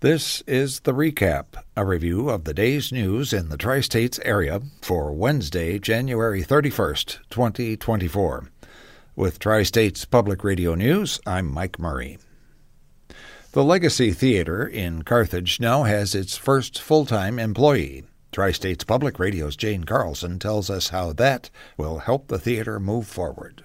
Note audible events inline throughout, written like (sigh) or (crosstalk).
This is the recap, a review of the day's news in the Tri States area for Wednesday, January 31st, 2024. With Tri States Public Radio News, I'm Mike Murray. The Legacy Theater in Carthage now has its first full time employee. Tri States Public Radio's Jane Carlson tells us how that will help the theater move forward.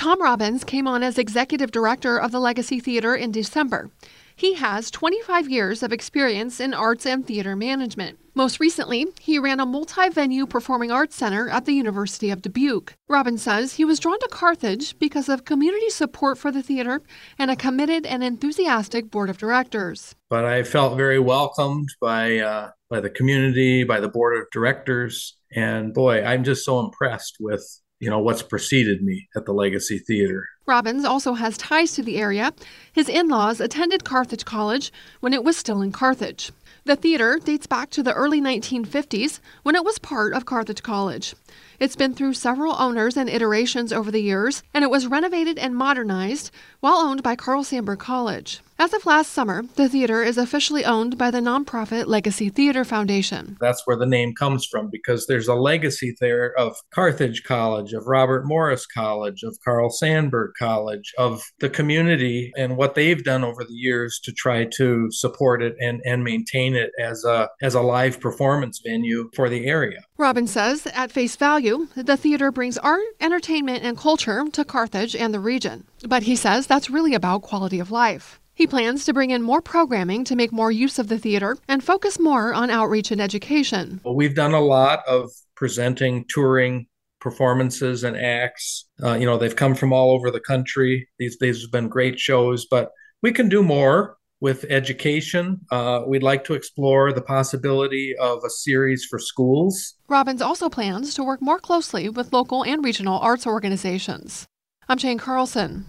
Tom Robbins came on as executive director of the Legacy Theater in December. He has 25 years of experience in arts and theater management. Most recently, he ran a multi venue performing arts center at the University of Dubuque. Robbins says he was drawn to Carthage because of community support for the theater and a committed and enthusiastic board of directors. But I felt very welcomed by, uh, by the community, by the board of directors. And boy, I'm just so impressed with you know what's preceded me at the Legacy Theater. Robbins also has ties to the area. His in-laws attended Carthage College when it was still in Carthage. The theater dates back to the early 1950s when it was part of Carthage College. It's been through several owners and iterations over the years, and it was renovated and modernized while owned by Carl Sandburg College. As of last summer, the theater is officially owned by the nonprofit Legacy Theater Foundation. That's where the name comes from because there's a legacy there of Carthage College, of Robert Morris College, of Carl Sandburg College, of the community and what they've done over the years to try to support it and, and maintain it as a as a live performance venue for the area. Robbins says, at face value, the theater brings art, entertainment, and culture to Carthage and the region. But he says that's really about quality of life. He plans to bring in more programming to make more use of the theater and focus more on outreach and education. Well, we've done a lot of presenting, touring performances and acts. Uh, you know, they've come from all over the country. These these have been great shows, but we can do more with education. Uh, we'd like to explore the possibility of a series for schools. Robbins also plans to work more closely with local and regional arts organizations. I'm Jane Carlson.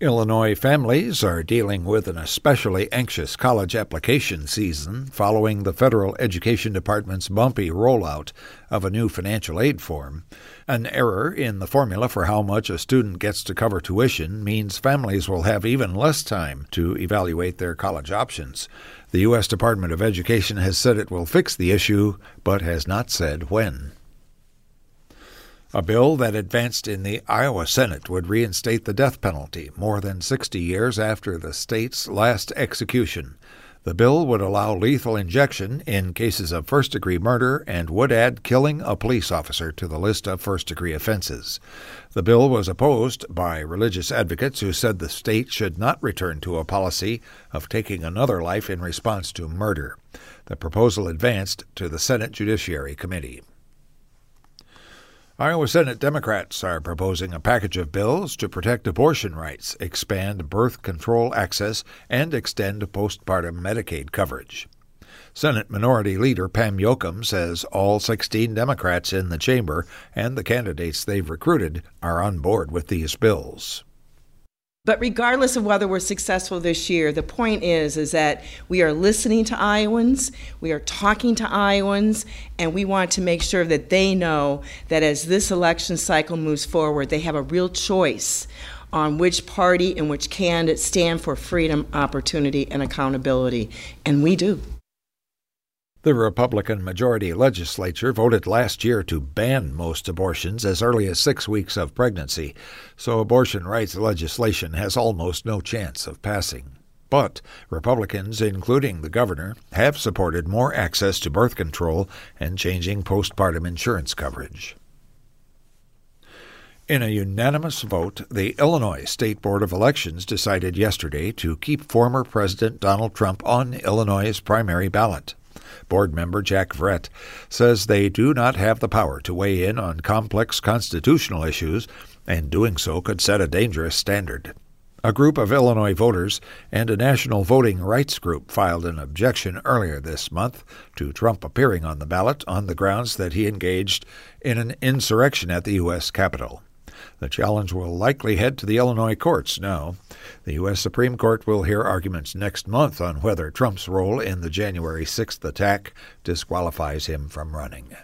Illinois families are dealing with an especially anxious college application season following the Federal Education Department's bumpy rollout of a new financial aid form. An error in the formula for how much a student gets to cover tuition means families will have even less time to evaluate their college options. The U.S. Department of Education has said it will fix the issue, but has not said when. A bill that advanced in the Iowa Senate would reinstate the death penalty more than 60 years after the state's last execution. The bill would allow lethal injection in cases of first degree murder and would add killing a police officer to the list of first degree offenses. The bill was opposed by religious advocates who said the state should not return to a policy of taking another life in response to murder. The proposal advanced to the Senate Judiciary Committee. Iowa Senate Democrats are proposing a package of bills to protect abortion rights, expand birth control access, and extend postpartum Medicaid coverage. Senate Minority Leader Pam Jochum says all 16 Democrats in the chamber and the candidates they've recruited are on board with these bills. But regardless of whether we're successful this year, the point is is that we are listening to Iowans, we are talking to Iowans, and we want to make sure that they know that as this election cycle moves forward, they have a real choice on which party and which candidate stand for freedom, opportunity, and accountability. And we do. The Republican majority legislature voted last year to ban most abortions as early as six weeks of pregnancy, so abortion rights legislation has almost no chance of passing. But Republicans, including the governor, have supported more access to birth control and changing postpartum insurance coverage. In a unanimous vote, the Illinois State Board of Elections decided yesterday to keep former President Donald Trump on Illinois' primary ballot. Board member Jack Vrett says they do not have the power to weigh in on complex constitutional issues, and doing so could set a dangerous standard. A group of Illinois voters and a national voting rights group filed an objection earlier this month to Trump appearing on the ballot on the grounds that he engaged in an insurrection at the U.S. Capitol. The challenge will likely head to the Illinois courts now. The U.S. Supreme Court will hear arguments next month on whether Trump's role in the January 6th attack disqualifies him from running.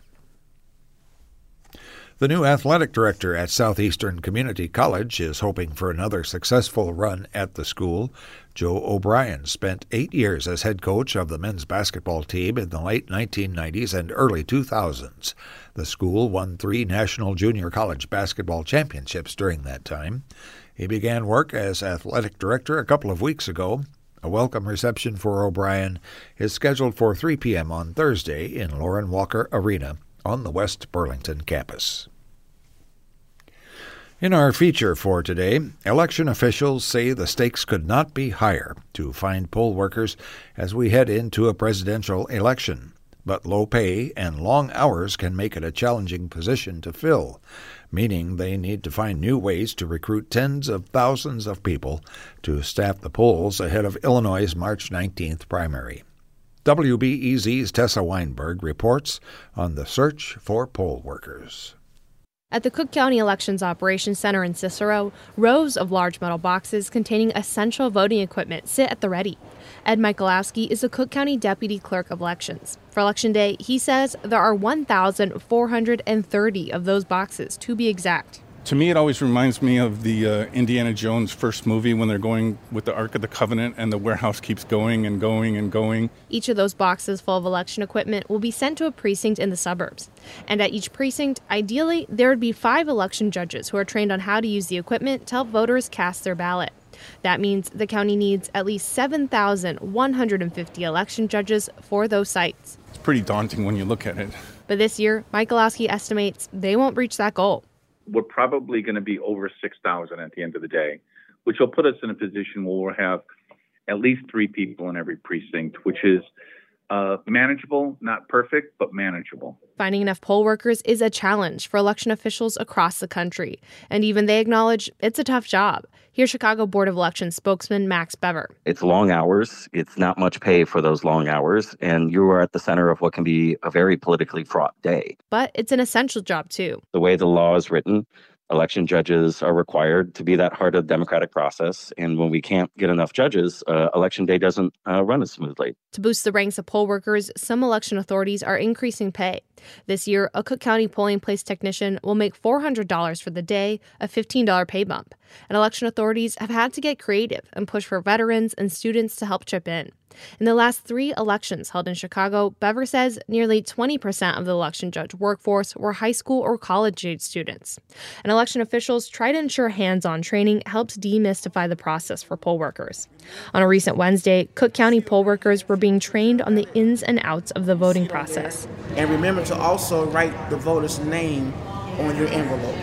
The new athletic director at Southeastern Community College is hoping for another successful run at the school. Joe O'Brien spent eight years as head coach of the men's basketball team in the late 1990s and early 2000s. The school won three national junior college basketball championships during that time. He began work as athletic director a couple of weeks ago. A welcome reception for O'Brien is scheduled for 3 p.m. on Thursday in Lauren Walker Arena on the West Burlington campus. In our feature for today, election officials say the stakes could not be higher to find poll workers as we head into a presidential election. But low pay and long hours can make it a challenging position to fill, meaning they need to find new ways to recruit tens of thousands of people to staff the polls ahead of Illinois' March 19th primary. WBEZ's Tessa Weinberg reports on the search for poll workers. At the Cook County Elections Operations Center in Cicero, rows of large metal boxes containing essential voting equipment sit at the ready. Ed Michalowski is the Cook County Deputy Clerk of Elections. For Election Day, he says there are 1,430 of those boxes, to be exact. To me, it always reminds me of the uh, Indiana Jones first movie when they're going with the Ark of the Covenant and the warehouse keeps going and going and going. Each of those boxes full of election equipment will be sent to a precinct in the suburbs. And at each precinct, ideally, there would be five election judges who are trained on how to use the equipment to help voters cast their ballot. That means the county needs at least 7,150 election judges for those sites. It's pretty daunting when you look at it. But this year, Michalowski estimates they won't reach that goal we're probably going to be over 6,000 at the end of the day, which will put us in a position where we'll have at least three people in every precinct, which is uh, manageable, not perfect, but manageable. Finding enough poll workers is a challenge for election officials across the country, and even they acknowledge it's a tough job. Here's Chicago Board of Elections spokesman Max Bever. It's long hours. It's not much pay for those long hours, and you are at the center of what can be a very politically fraught day. But it's an essential job, too. The way the law is written, election judges are required to be that heart of the democratic process. And when we can't get enough judges, uh, election day doesn't uh, run as smoothly. To boost the ranks of poll workers, some election authorities are increasing pay. This year, a Cook County polling place technician will make $400 for the day, a $15 pay bump. And election authorities have had to get creative and push for veterans and students to help chip in. In the last three elections held in Chicago, Bever says nearly 20% of the election judge workforce were high school or college age students. And election officials try to ensure hands on training helps demystify the process for poll workers. On a recent Wednesday, Cook County poll workers were being trained on the ins and outs of the voting process. And remember to also write the voter's name on your envelope.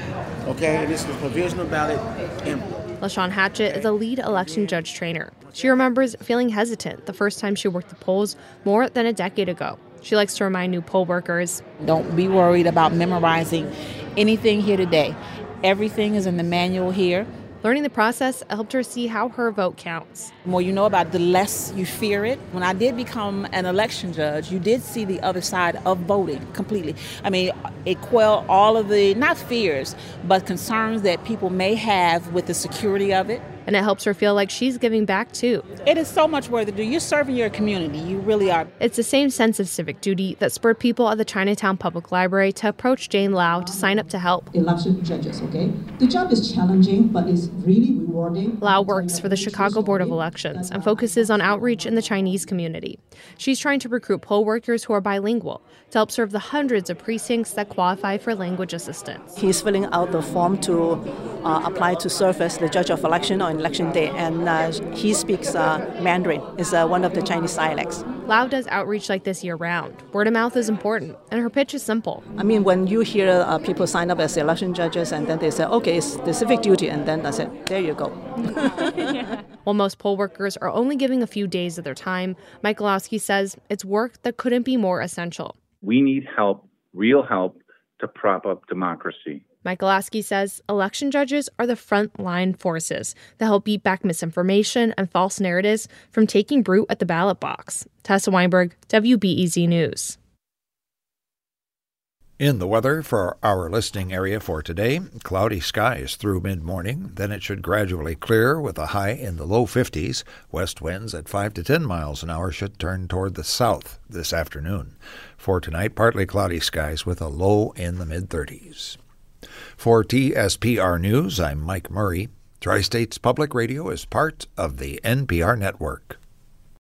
Okay, this is the provisional ballot envelope. LaShawn Hatchett is a lead election judge trainer. She remembers feeling hesitant the first time she worked the polls more than a decade ago. She likes to remind new poll workers Don't be worried about memorizing anything here today. Everything is in the manual here. Learning the process helped her see how her vote counts. The more you know about, the less you fear it. When I did become an election judge, you did see the other side of voting completely. I mean, it quelled all of the, not fears, but concerns that people may have with the security of it and it helps her feel like she's giving back too. It is so much worth it. You're serving your community. You really are. It's the same sense of civic duty that spurred people at the Chinatown Public Library to approach Jane Lau to sign up to help. Election judges, okay? The job is challenging, but it's really rewarding. Lau works for the Chicago Board of Elections and focuses on outreach in the Chinese community. She's trying to recruit poll workers who are bilingual to help serve the hundreds of precincts that qualify for language assistance. He's filling out the form to uh, apply to serve as the judge of election on election day, and uh, he speaks uh, Mandarin. It's uh, one of the Chinese dialects. Lau does outreach like this year round. Word of mouth is important, and her pitch is simple. I mean, when you hear uh, people sign up as election judges, and then they say, "Okay, it's the civic duty," and then I said, "There you go." yeah. (laughs) While most poll workers are only giving a few days of their time, Michalowski says it's work that couldn't be more essential. We need help, real help, to prop up democracy. Michalowski says election judges are the frontline forces that help beat back misinformation and false narratives from taking root at the ballot box. Tessa Weinberg, WBEZ News. In the weather for our listening area for today, cloudy skies through mid morning, then it should gradually clear with a high in the low 50s. West winds at 5 to 10 miles an hour should turn toward the south this afternoon. For tonight, partly cloudy skies with a low in the mid 30s. For TSPR News, I'm Mike Murray. Tri States Public Radio is part of the NPR network.